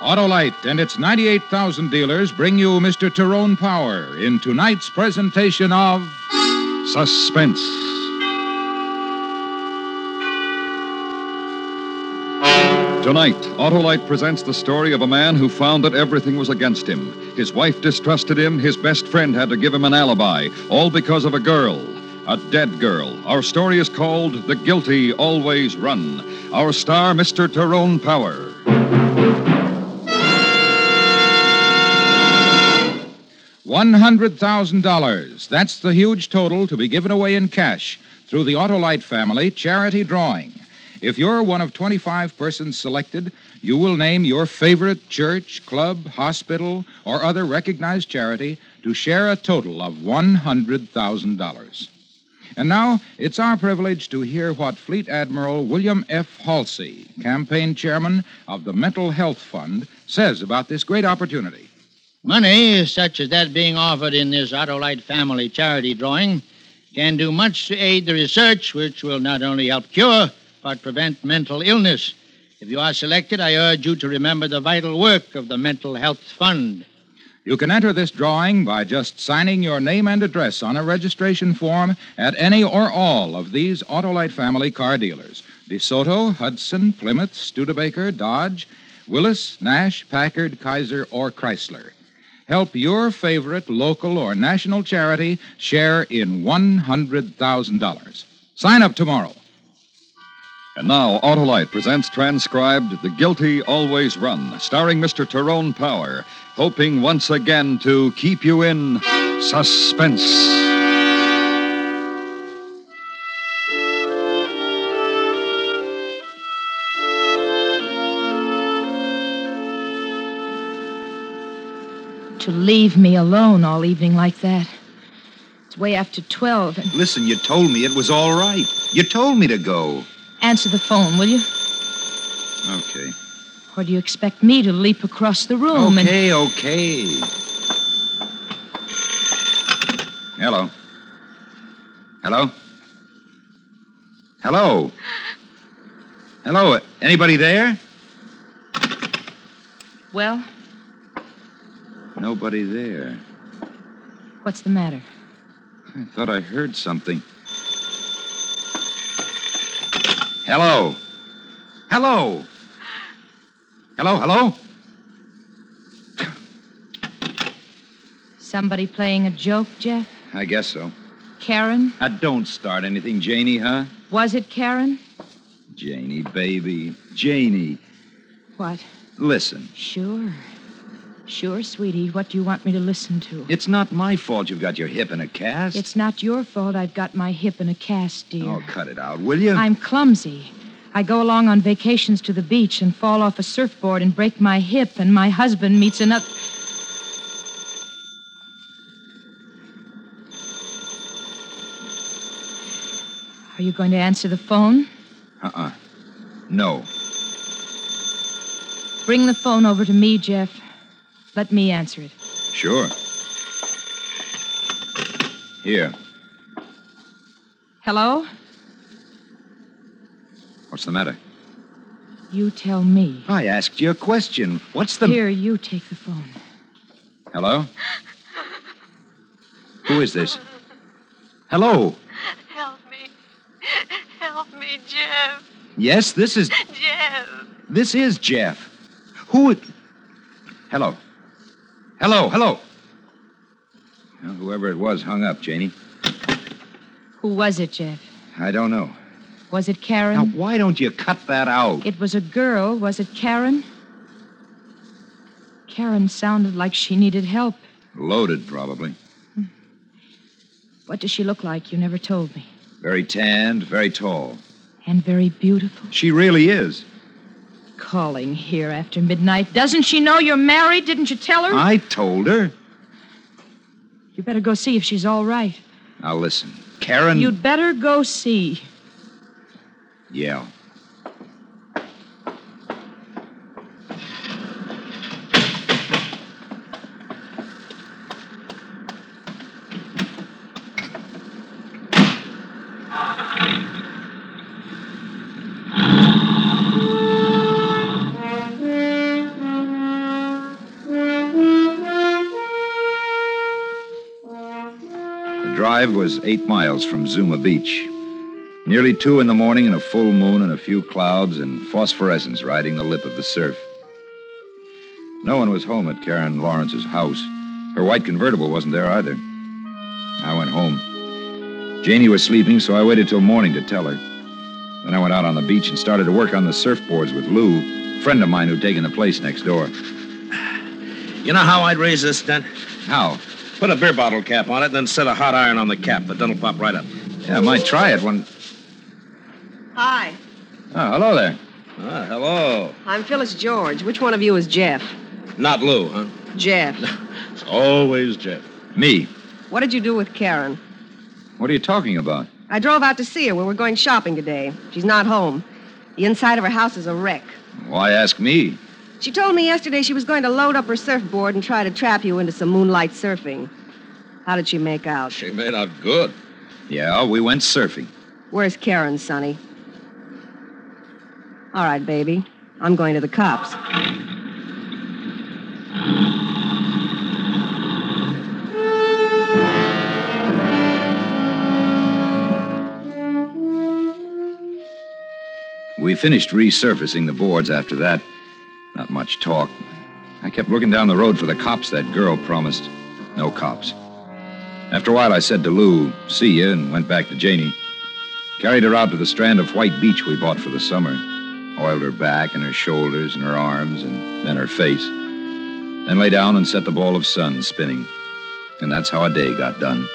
Autolite and its 98,000 dealers bring you Mr. Tyrone Power in tonight's presentation of Suspense. Tonight, Autolite presents the story of a man who found that everything was against him. His wife distrusted him, his best friend had to give him an alibi, all because of a girl, a dead girl. Our story is called The Guilty Always Run. Our star, Mr. Tyrone Power. $100,000. That's the huge total to be given away in cash through the Autolite family charity drawing. If you're one of 25 persons selected, you will name your favorite church, club, hospital, or other recognized charity to share a total of $100,000. And now it's our privilege to hear what Fleet Admiral William F. Halsey, campaign chairman of the Mental Health Fund, says about this great opportunity. Money, such as that being offered in this Autolite family charity drawing, can do much to aid the research which will not only help cure, but prevent mental illness. If you are selected, I urge you to remember the vital work of the Mental Health Fund. You can enter this drawing by just signing your name and address on a registration form at any or all of these Autolite family car dealers DeSoto, Hudson, Plymouth, Studebaker, Dodge, Willys, Nash, Packard, Kaiser, or Chrysler. Help your favorite local or national charity share in $100,000. Sign up tomorrow. And now, Autolite presents transcribed The Guilty Always Run, starring Mr. Tyrone Power, hoping once again to keep you in suspense. To leave me alone all evening like that. It's way after 12. And Listen, you told me it was all right. You told me to go. answer the phone, will you? Okay. Or do you expect me to leap across the room and. Okay, okay. Hello. Hello? Hello? Hello? Anybody there? Well, Nobody there. what's the matter? I thought I heard something. Hello? Hello? Hello, hello? Somebody playing a joke, Jeff? I guess so. Karen? Now, don't start anything, Janie, huh? Was it Karen? Janie, baby. Janie, What? listen. Sure. Sure, sweetie. What do you want me to listen to? It's not my fault you've got your hip in a cast. It's not your fault I've got my hip in a cast, dear. Oh, cut it out, will you? I'm clumsy. I go along on vacations to the beach and fall off a surfboard and break my hip, and my husband meets another. Are you going to answer the phone? Uh-uh. No. Bring the phone over to me, Jeff. Let me answer it. Sure. Here. Hello? What's the matter? You tell me. I asked you a question. What's the... Here, you take the phone. Hello? Who is this? Hello? Help me. Help me, Jeff. Yes, this is... Jeff. This is Jeff. Who... Hello. Hello, hello. Well, whoever it was hung up, Janie. Who was it, Jeff? I don't know. Was it Karen? Now, why don't you cut that out? It was a girl. Was it Karen? Karen sounded like she needed help. Loaded, probably. Hmm. What does she look like? You never told me. Very tanned, very tall. And very beautiful. She really is. Calling here after midnight. Doesn't she know you're married? Didn't you tell her? I told her. You better go see if she's all right. Now, listen. Karen. You'd better go see. Yeah. Drive was eight miles from Zuma Beach. Nearly two in the morning and a full moon and a few clouds and phosphorescence riding the lip of the surf. No one was home at Karen Lawrence's house. Her white convertible wasn't there either. I went home. Janie was sleeping, so I waited till morning to tell her. Then I went out on the beach and started to work on the surfboards with Lou, a friend of mine who'd taken the place next door. You know how I'd raise this dent? How? Put a beer bottle cap on it, and then set a hot iron on the cap. The dent'll pop right up. Yeah, I might try it when. Hi, Oh, hello there. Ah, hello. I'm Phyllis George. Which one of you is Jeff? Not Lou, huh? Jeff. It's always Jeff. Me. What did you do with Karen? What are you talking about? I drove out to see her. We were going shopping today. She's not home. The inside of her house is a wreck. Why ask me? She told me yesterday she was going to load up her surfboard and try to trap you into some moonlight surfing. How did she make out? She made out good. Yeah, we went surfing. Where's Karen, Sonny? All right, baby. I'm going to the cops. We finished resurfacing the boards after that. Not much talk. I kept looking down the road for the cops that girl promised. No cops. After a while, I said to Lou, see ya, and went back to Janie. Carried her out to the strand of white beach we bought for the summer. Oiled her back and her shoulders and her arms and then her face. Then lay down and set the ball of sun spinning. And that's how a day got done.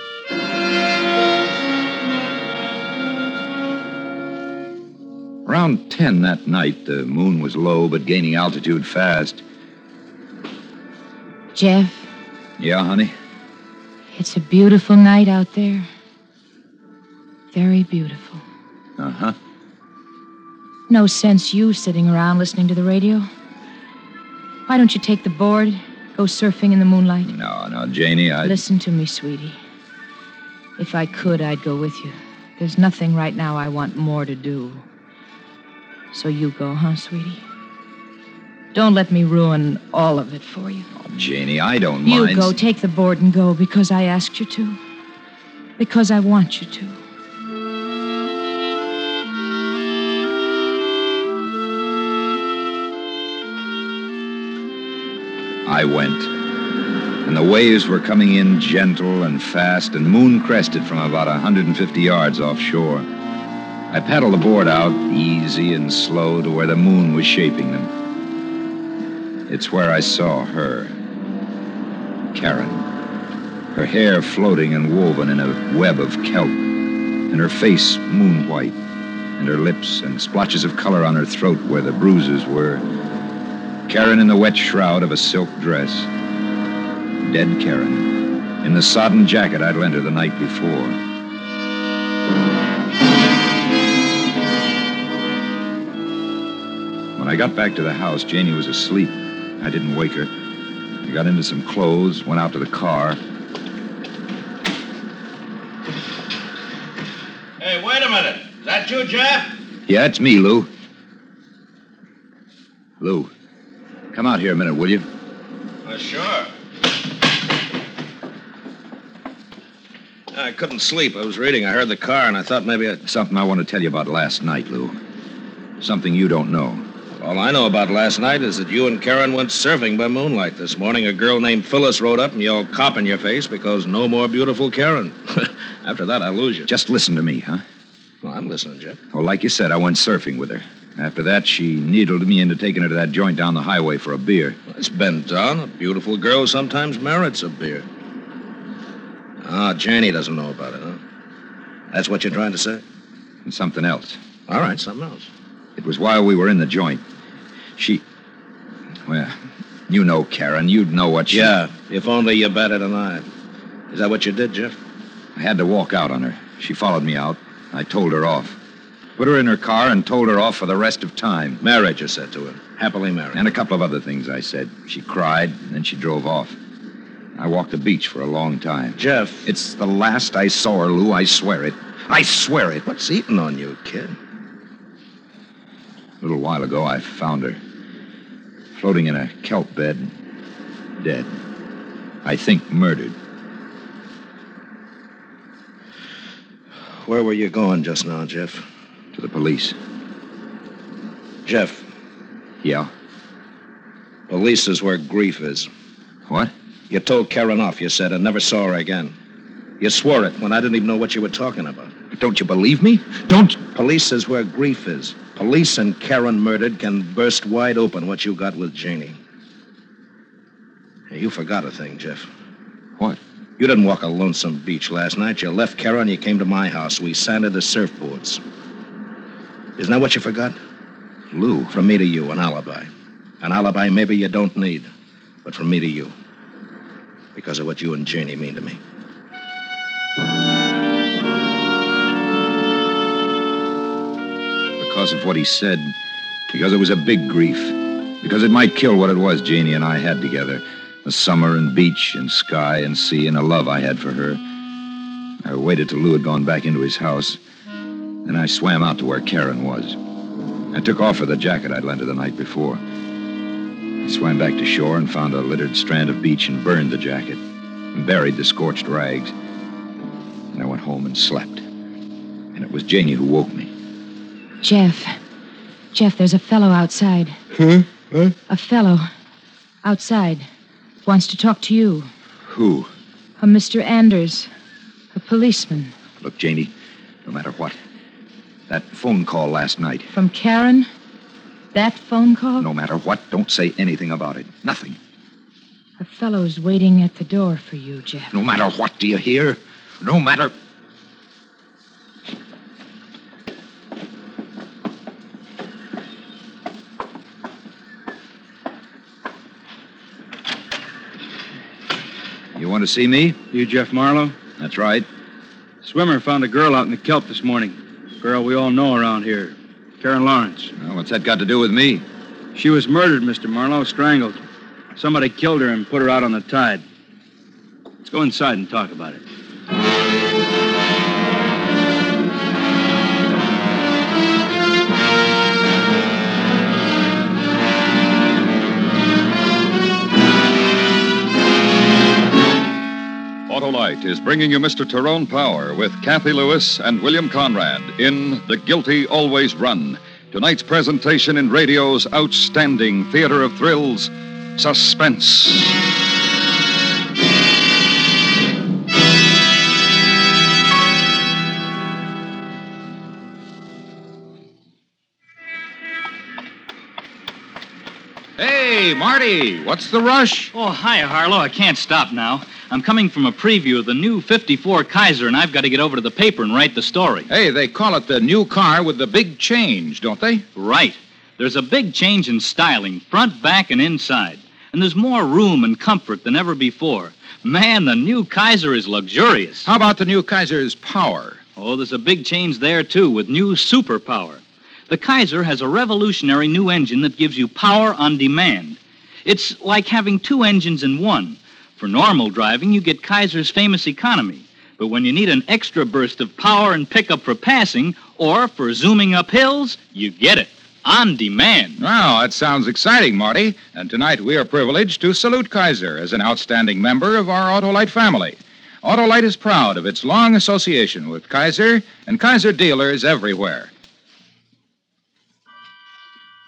Around 10 that night, the moon was low but gaining altitude fast. Jeff, Yeah, honey? it's a beautiful night out there. Very beautiful. Uh huh. No sense you sitting around listening to the radio. Why don't you take the board, go surfing in the moonlight? No, no, Janie, I. Listen to me, sweetie. If I could, I'd go with you. There's nothing right now I want more to do. So you go, huh, sweetie? Don't let me ruin all of it for you. Oh, Janie, I don't You mind. You go, take the board and go because I asked you to. Because I want you to. I went. And the waves were coming in gentle and fast and moon crested from about 150 yards offshore. I paddled the board out, easy and slow, to where the moon was shaping them. It's where I saw her. Karen. Her hair floating and woven in a web of kelp, and her face moon white, and her lips and splotches of color on her throat where the bruises were. Karen in the wet shroud of a silk dress. Dead Karen. In the sodden jacket I'd lent her the night before. When I got back to the house, Janie was asleep. I didn't wake her. I got into some clothes, went out to the car. Hey, wait a minute. Is that you, Jeff? Yeah, it's me, Lou. Lou, come out here a minute, will you? Uh, sure. I couldn't sleep. I was reading. I heard the car, and I thought maybe I... Something I want to tell you about last night, Lou. Something you don't know. All I know about last night is that you and Karen went surfing by moonlight this morning. A girl named Phyllis rode up and yelled cop in your face because no more beautiful Karen. After that, I lose you. Just listen to me, huh? Well, I'm listening, Jeff. Well, like you said, I went surfing with her. After that, she needled me into taking her to that joint down the highway for a beer. It's been done. A beautiful girl sometimes merits a beer. Ah, Janie doesn't know about it, huh? That's what you're trying to say? And something else. All right, something else. It was while we were in the joint. She. Well, you know Karen. You'd know what she. Yeah, if only you batted an eye. Is that what you did, Jeff? I had to walk out on her. She followed me out. I told her off. Put her in her car and told her off for the rest of time. Married, I said to her. Happily married. And a couple of other things I said. She cried, and then she drove off. I walked the beach for a long time. Jeff, It's the last I saw her, Lou. I swear it. I swear it. what's eating on you, kid? A little while ago, I found her. Floating in a kelp bed. Dead. I think murdered. Where were you going just now, Jeff? To the police. Jeff, Yeah. police is where grief is. What? You told Karen off, you said, and never saw her again. You swore it when I didn't even know what you were talking about. Don't you believe me? Don't. Police is where grief is. Police and Karen murdered can burst wide open what you got with Janie. Hey, you forgot a thing, Jeff. What? You didn't walk a lonesome beach last night. You left Karen, you came to my house. We sanded the surfboards. Isn't that what you forgot? Lou. From me to you, an alibi. An alibi maybe you don't need, but from me to you. Because of what you and Janie mean to me. Because of what he said. Because it was a big grief. Because it might kill what it was Janie and I had together. The summer and beach and sky and sea and a love I had for her. I waited till Lou had gone back into his house. Then I swam out to where Karen was. I took off her the jacket I'd lent her the night before. I swam back to shore and found a littered strand of beach and burned the jacket and buried the scorched rags. And I went home and slept. And it was Janie who woke me. Jeff. Jeff, there's a fellow outside. Huh? What? A fellow. Outside. Wants to talk to you. Who? A Mr. Anders. A policeman. Look, Janie, no matter what, that phone call last night, From Karen? That phone call? no matter what, don't say anything about it. Nothing. A fellow's waiting at the door for you, Jeff. No matter what, do you hear? No matter. Want to see me? You Jeff Marlowe? That's right. Swimmer found a girl out in the kelp this morning. Girl we all know around here. Karen Lawrence. Well, what's that got to do with me? She was murdered, Mr. Marlowe, strangled. Somebody killed her and put her out on the tide. Let's go inside and talk about it. Autolite is bringing you Mr. Tyrone Power with Cathy Lewis and William Conrad in The Guilty Always Run. Tonight's presentation in radio's outstanding theater of thrills, Suspense. Hey, Marty, what's the rush? Oh, hi, Harlow. I can't stop now. I'm coming from a preview of the new 54 Kaiser, and I've got to get over to the paper and write the story. Hey, they call it the new car with the big change, don't they? Right. There's a big change in styling, front, back, and inside. And there's more room and comfort than ever before. Man, the new Kaiser is luxurious. How about the new Kaiser's power? Oh, there's a big change there, too, with new superpower. The Kaiser has a revolutionary new engine that gives you power on demand. It's like having two engines in one. For normal driving, you get Kaiser's famous economy. But when you need an extra burst of power and pickup for passing, or for zooming up hills, you get it on demand. Wow, that sounds exciting, Marty. And tonight we are privileged to salute Kaiser as an outstanding member of our Autolite family. Autolite is proud of its long association with Kaiser and Kaiser dealers everywhere.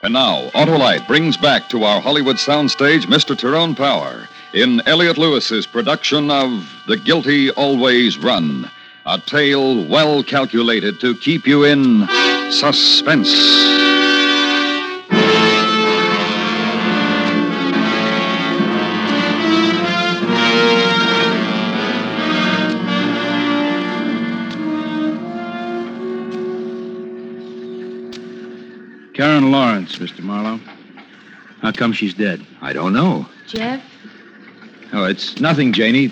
And now, Autolite brings back to our Hollywood soundstage Mr. Tyrone Power in Elliott Lewis's production of The Guilty Always Run, a tale well calculated to keep you in suspense. Karen Lawrence, Mr. Marlowe. How come she's dead? I don't know. Jeff? Oh, it's nothing, Janie.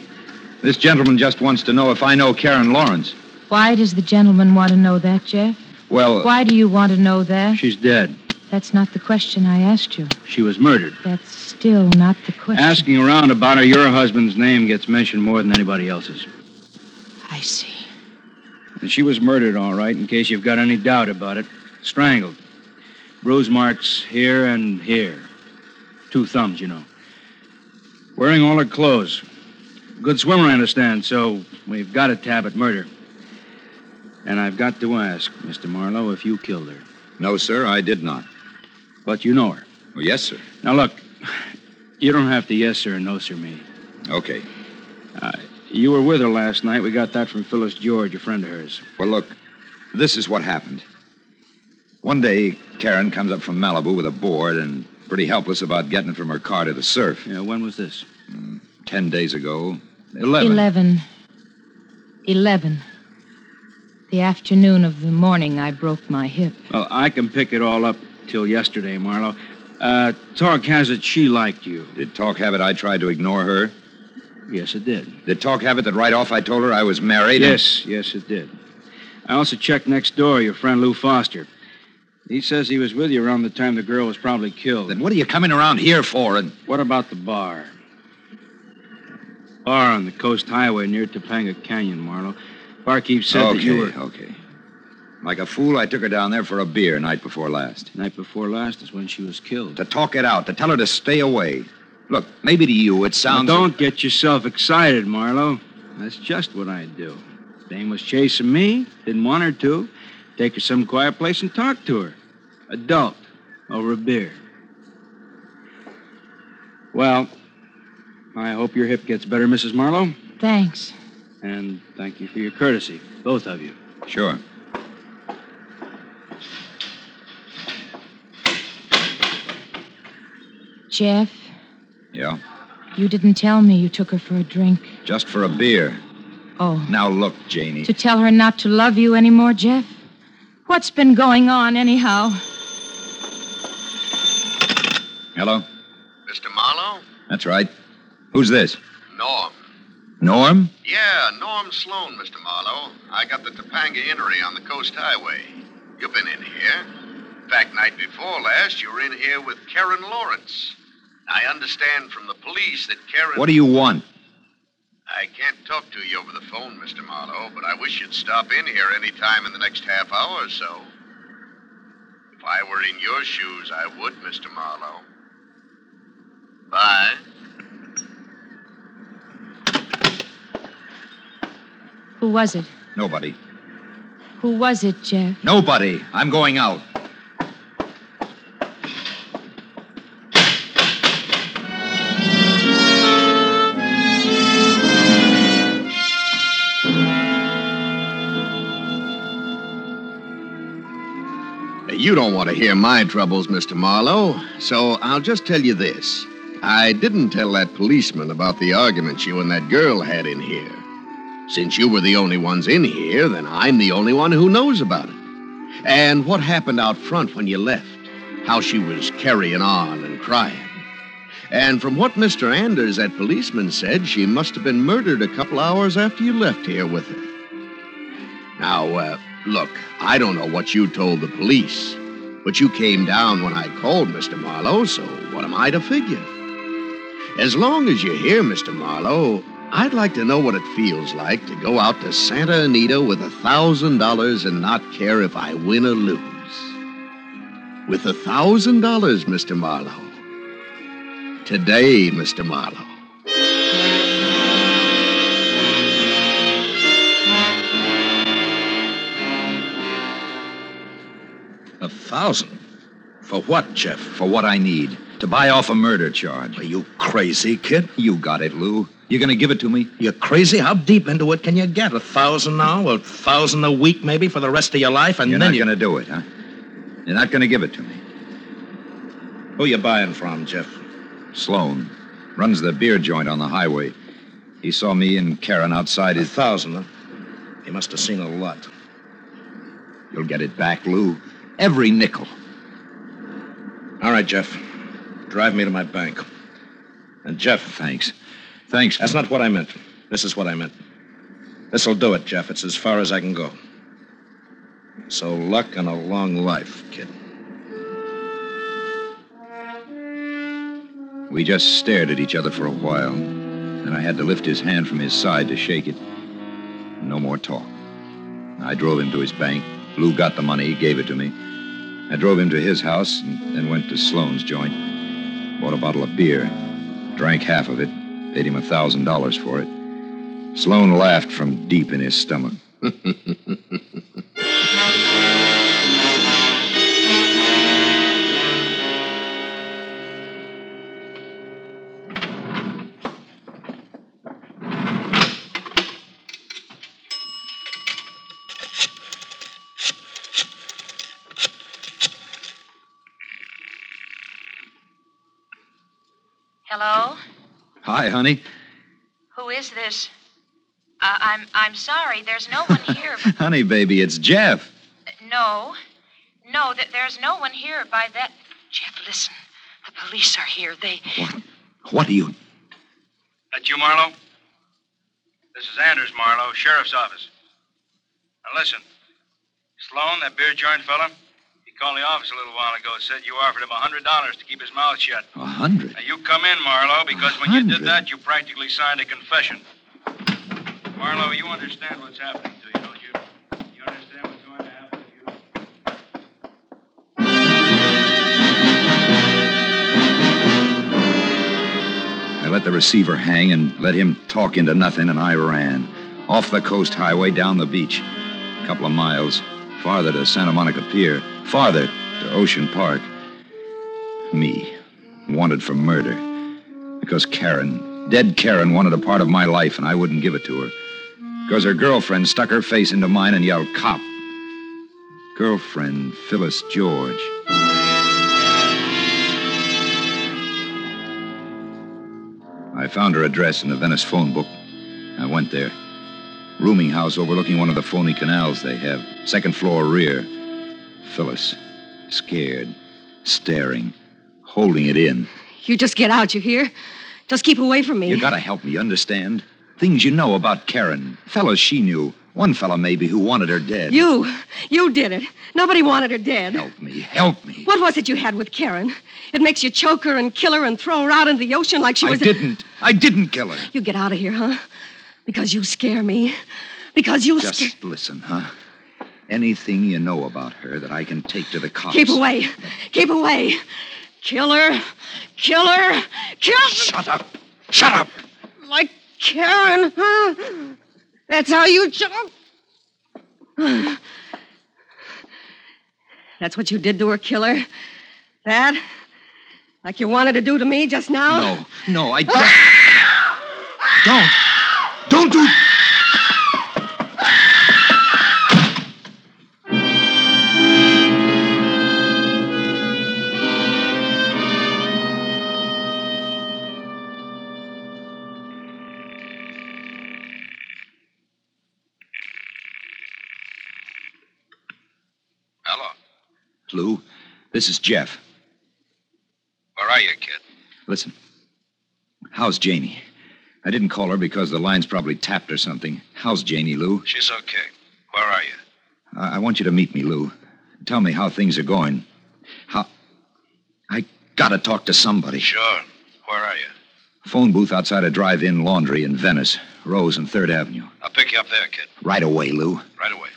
This gentleman just wants to know if I know Karen Lawrence. Why does the gentleman want to know that, Jeff? Well, Why do you want to know that? She's dead. That's not the question I asked you. She was murdered. That's still not the question. Asking around about her, your husband's name gets mentioned more than anybody else's. I see. And she was murdered, all right, in case you've got any doubt about it. Strangled. Bruise marks here and here. Two thumbs, you know. Wearing all her clothes. Good swimmer, I understand, so we've got a tab at murder. And I've got to ask, Mr. Marlowe, if you killed her. No, sir, I did not. But you know her. Oh, yes, sir. Now, look, you don't have to yes, sir, and no, sir, me. Okay. Uh, you were with her last night. We got that from Phyllis George, a friend of hers. Well, look, this is what happened. One day, Karen comes up from Malibu with a board and pretty helpless about getting it from her car to the surf. Yeah, when was this? Mm, ten days ago. Eleven. Eleven. Eleven. The afternoon of the morning I broke my hip. Well, I can pick it all up till yesterday, Marlowe. Uh, Talk has it she liked you. Did Talk have it I tried to ignore her? Yes, it did. Did Talk have it that right off I told her I was married? and- Yes, yes, it did. I also checked next door, your friend Lou Foster. He says he was with you around the time the girl was probably killed. Then what are you coming around here for? And What about the bar? Bar on the Coast Highway near Topanga Canyon, Marlowe. Barkeep said okay, that you were. okay. Like a fool, I took her down there for a beer night before last. Night before last is when she was killed. To talk it out, to tell her to stay away. Look, maybe to you it Now, sounds. don't get yourself excited, Marlowe. That's just what I do. Dame was chasing me, didn't want her to. Take her some quiet place and talk to her. Adult, over a beer. Well, I hope your hip gets better, Mrs. Marlowe. Thanks. And thank you for your courtesy, both of you. Sure. Jeff, Yeah. you didn't tell me you took her for a drink. Just for a beer. Oh. Now look, Janie. To tell her not to love you anymore, Jeff? What's been going on, anyhow? Hello? Mr. Marlowe? That's right. Who's this? Norm. Norm? Yeah, Norm Sloan, Mr. Marlowe. I got the Topanga Innery on the Coast Highway. You've been in here. In fact, night before last, you were in here with Karen Lawrence. I understand from the police that Karen. What do you want? I can't talk to you over the phone, Mr. Marlowe, but I wish you'd stop in here any time in the next half hour or so. If I were in your shoes, I would, Mr. Marlowe. Bye. Who was it? Nobody. Who was it, Jeff? Nobody. I'm going out. You don't want to hear my troubles, Mr. Marlowe, so I'll just tell you this. I didn't tell that policeman about the argument you and that girl had in here. Since you were the only ones in here, then I'm the only one who knows about it. And what happened out front when you left. How she was carrying on and crying. And from what Mr. Anders, that policeman, said, she must have been murdered a couple hours after you left here with her. Now, uh, look, I don't know what you told the police, but you came down when I called Mr. Marlowe, so what am I to figure? As long as you're here, Mr. Marlowe, I'd like to know what it feels like to go out to Santa Anita with a thousand dollars and not care if I win or lose. With a thousand dollars, Mr. Marlowe. Today, Mr. Marlowe. Thousand? For what, Jeff? For what I need. To buy off a murder charge. Are you crazy, kid? You got it, Lou. You're gonna give it to me? You're crazy? How deep into it can you get? A thousand now? A thousand a week, maybe, for the rest of your life? And then You're then not you... gonna do it, huh? You're not gonna give it to me. Who you buying from, Jeff? Sloan runs the beer joint on the highway. He saw me and Karen outside A his. thousand, huh? He must have seen a lot. You'll get it back, Lou. Every nickel. All right, Jeff. Drive me to my bank. And, Jeff, Thanks. Thanks. that's not what I meant. This is what I meant. This'll do it, Jeff. It's as far as I can go. So luck and a long life, kid. We just stared at each other for a while. Then I had to lift his hand from his side to shake it. No more talk. I drove him to his bank. Lou got the money, he gave it to me. I drove him to his house and then went to Sloan's joint. Bought a bottle of beer. Drank half of it. Paid him a thousand dollars for it. Sloan laughed from deep in his stomach. Hello? Hi, honey. Who is this? Uh, I'm I'm sorry. There's no one here. honey, baby, it's Jeff. no, no. That there's no one here by that. Jeff, listen. The police are here. They. What? What are you? That you, Marlowe? This is Anders Marlowe, sheriff's office. Now listen, Sloan, that beer joint fella, he called the office a little while ago. Said you offered him a hundred dollars to keep his mouth shut. A hundred? Now you come in, Marlowe, because when you did that, you practically signed a confession. Marlowe, you understand what's happening to you, don't you? You understand what's going to happen to you? I let the receiver hang and let him talk into nothing, and I ran. Off the coast highway, down the beach. A couple of miles. Farther to Santa Monica Pier. Farther to Ocean Park. Me. Wanted for murder. Because Karen, dead Karen, wanted a part of my life, and I wouldn't give it to her. Because her girlfriend stuck her face into mine and yelled, Cop. Girlfriend, Phyllis George. I found her address in the Venice phone book. I went there. Rooming house overlooking one of the phony canals they have. Second floor rear. Phyllis. Scared. Staring. Holding it in. You just get out, you hear? Just keep away from me. You gotta help me, understand? Things you know about Karen. Fellas she knew. One fella maybe who wanted her dead. You. You did it. Nobody wanted her dead. Help me. Help me. What was it you had with Karen? It makes you choke her and kill her and throw her out into the ocean like she I was. I didn't. I didn't kill her. You get out of here, huh? Because you scare me. Because you Just scare. listen, huh? Anything you know about her that I can take to the cops. Keep away. Keep away. Kill her. Kill her. Kill. Shut up. Shut up. Like Karen, huh? That's how you choke. That's what you did to her, killer. That? Like you wanted to do to me just now? No, no, I don't. don't. Don't do. Hello. Lou, this is Jeff. Where are you, kid? Listen. How's Janie? I didn't call her because the line's probably tapped or something. How's Janie, Lou? She's okay. Where are you? I, I want you to meet me, Lou. Tell me how things are going. How. I gotta talk to somebody. Sure. Where are you? Phone booth outside a drive in laundry in Venice, Rose and 3rd Avenue. I'll pick you up there, kid. Right away, Lou. Right away.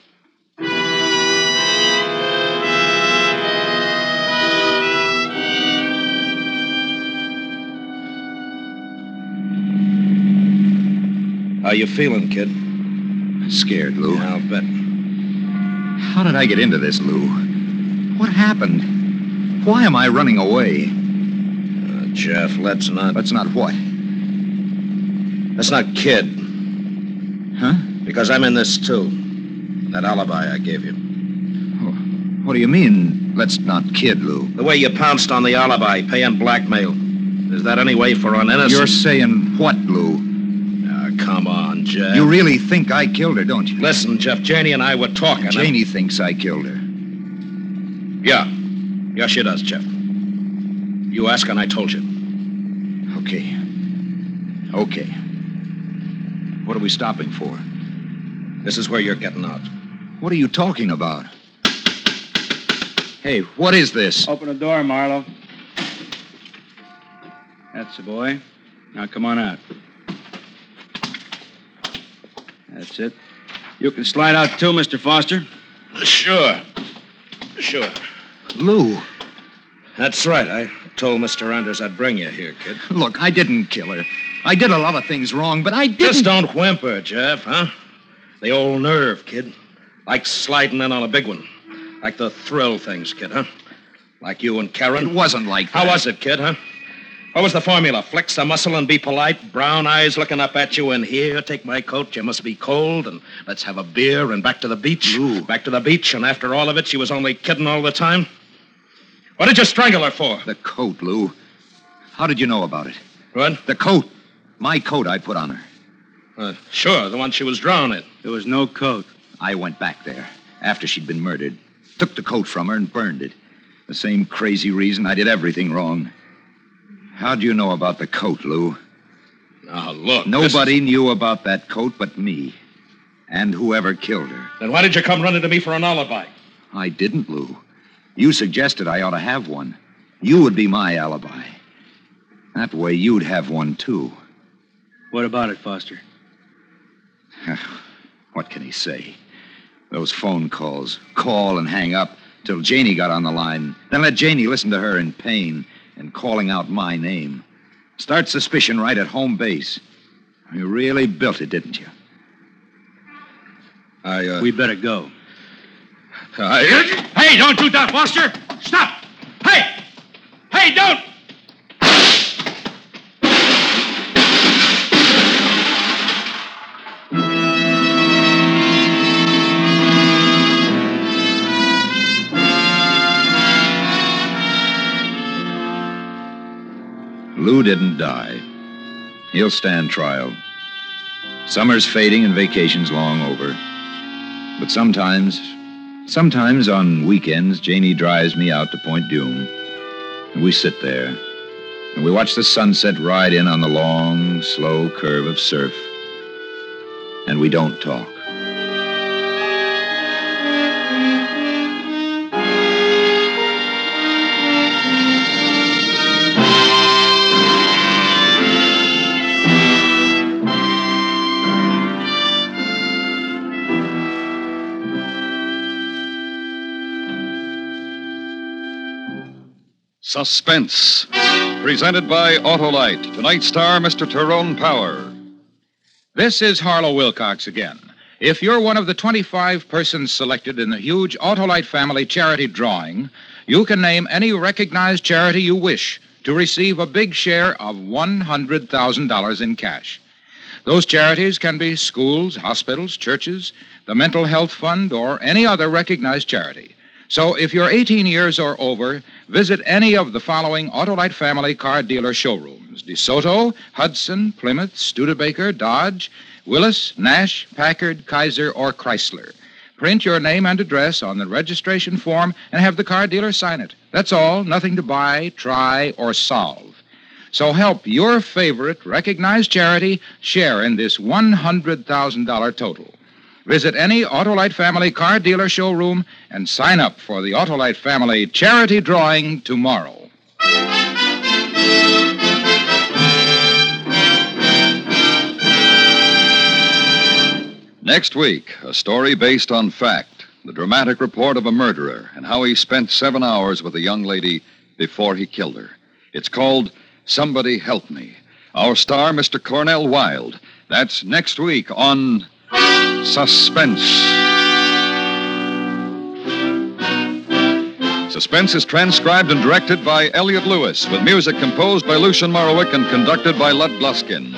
How you feeling, kid? Scared, Lou. Yeah, I'll bet. How did I get into this, Lou? What happened? Why am I running away? Uh, Jeff, let's not. Let's not what? Let's not kid. Huh? Because I'm in this too. That alibi I gave you. What do you mean, let's not kid, Lou? The way you pounced on the alibi, paying blackmail. Is that any way for an innocent? You're saying what, Lou? Come on, Jeff. You really think I killed her, don't you? Listen, Jeff, Janie and I were talking. Janie thinks I killed her. Yeah. Yeah, she does, Jeff. You ask and I told you. Okay. Okay. What are we stopping for? This is where you're getting out. What are you talking about? Hey, what is this? Open the door, Marlowe. That's the boy. Now come on out. That's it. You can slide out too, Mr. Foster. Sure. Sure. Lou, That's right. I told Mr. Anders I'd bring you here, kid. look, I didn't kill her. I did a lot of things wrong, but I didn't. Just don't whimper, Jeff, huh? The old nerve, kid. Like sliding in on a big one. Like the thrill things, kid, huh? Like you and Karen. It wasn't like How was it, kid, huh? What was the formula? Flex the muscle and be polite. Brown eyes looking up at you, and here, take my coat. You must be cold, and let's have a beer and back to the beach. Lou. Back to the beach, and after all of it, she was only kidding all the time. What did you strangle her for? The coat, Lou. How did you know about it? What? The coat. My coat I put on her. Uh, sure, the one she was drowned in. There was no coat. I went back there after she'd been murdered, took the coat from her and burned it. The same crazy reason I did everything wrong. How'd you know about the coat, Lou? Now, look. this Nobody is- knew about that coat but me. And whoever killed her. Then why did you come running to me for an alibi? I didn't, Lou. You suggested I ought to have one. You would be my alibi. That way you'd have one, too. What about it, Foster? What can he say? Those phone calls. Call and hang up till Janie got on the line. Then let Janie listen to her in pain and calling out my name. Start suspicion right at home base. You really built it, didn't you? I, uh. We better go. I. Hey, don't do that, Foster! Stop! Hey! Hey, don't! Lou didn't die. He'll stand trial. Summer's fading and vacation's long over. But sometimes, sometimes on weekends, Janie drives me out to Point Dume. And we sit there. And we watch the sunset ride in on the long, slow curve of surf. And we don't talk. Suspense. Presented by Autolite. Tonight's star, Mr. Tyrone Power. This is Harlow Wilcox again. If you're one of the 25 persons selected in the huge Autolite family charity drawing, you can name any recognized charity you wish to receive a big share of $100,000 in cash. Those charities can be schools, hospitals, churches, the Mental Health Fund, or any other recognized charity. So if you're 18 years or over, visit any of the following Autolite family car dealer showrooms DeSoto, Hudson, Plymouth, Studebaker, Dodge, Willys, Nash, Packard, Kaiser, or Chrysler. Print your name and address on the registration form and have the car dealer sign it. That's all, nothing to buy, try, or solve. So help your favorite recognized charity share in this $100,000 total. Visit any Autolite family car dealer showroom and sign up for the Autolite family charity drawing tomorrow. Next week, a story based on fact the dramatic report of a murderer and how he spent seven hours with a young lady before he killed her. It's called Somebody Help Me. Our star, Mr. Cornel Wilde. That's next week on Suspense. Suspense is transcribed and directed by Elliott Lewis, with music composed by Lucien Moraweck and conducted by Lud Gluskin.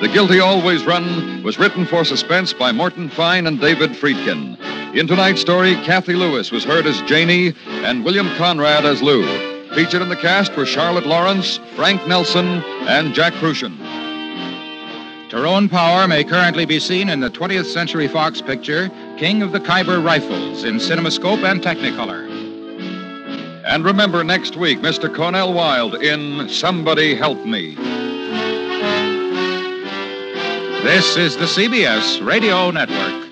The Guilty Always Run was written for Suspense by Morton Fine and David Friedkin. In tonight's story, Cathy Lewis was heard as Janie and William Conrad as Lou. Featured in the cast were Charlotte Lawrence, Frank Nelson, and Jack Kruschen. Tyrone Power may currently be seen in the 20th Century Fox picture King of the Khyber Rifles in CinemaScope and Technicolor. And remember next week, Mr. Cornel Wilde in Somebody Help Me. This is the CBS Radio Network.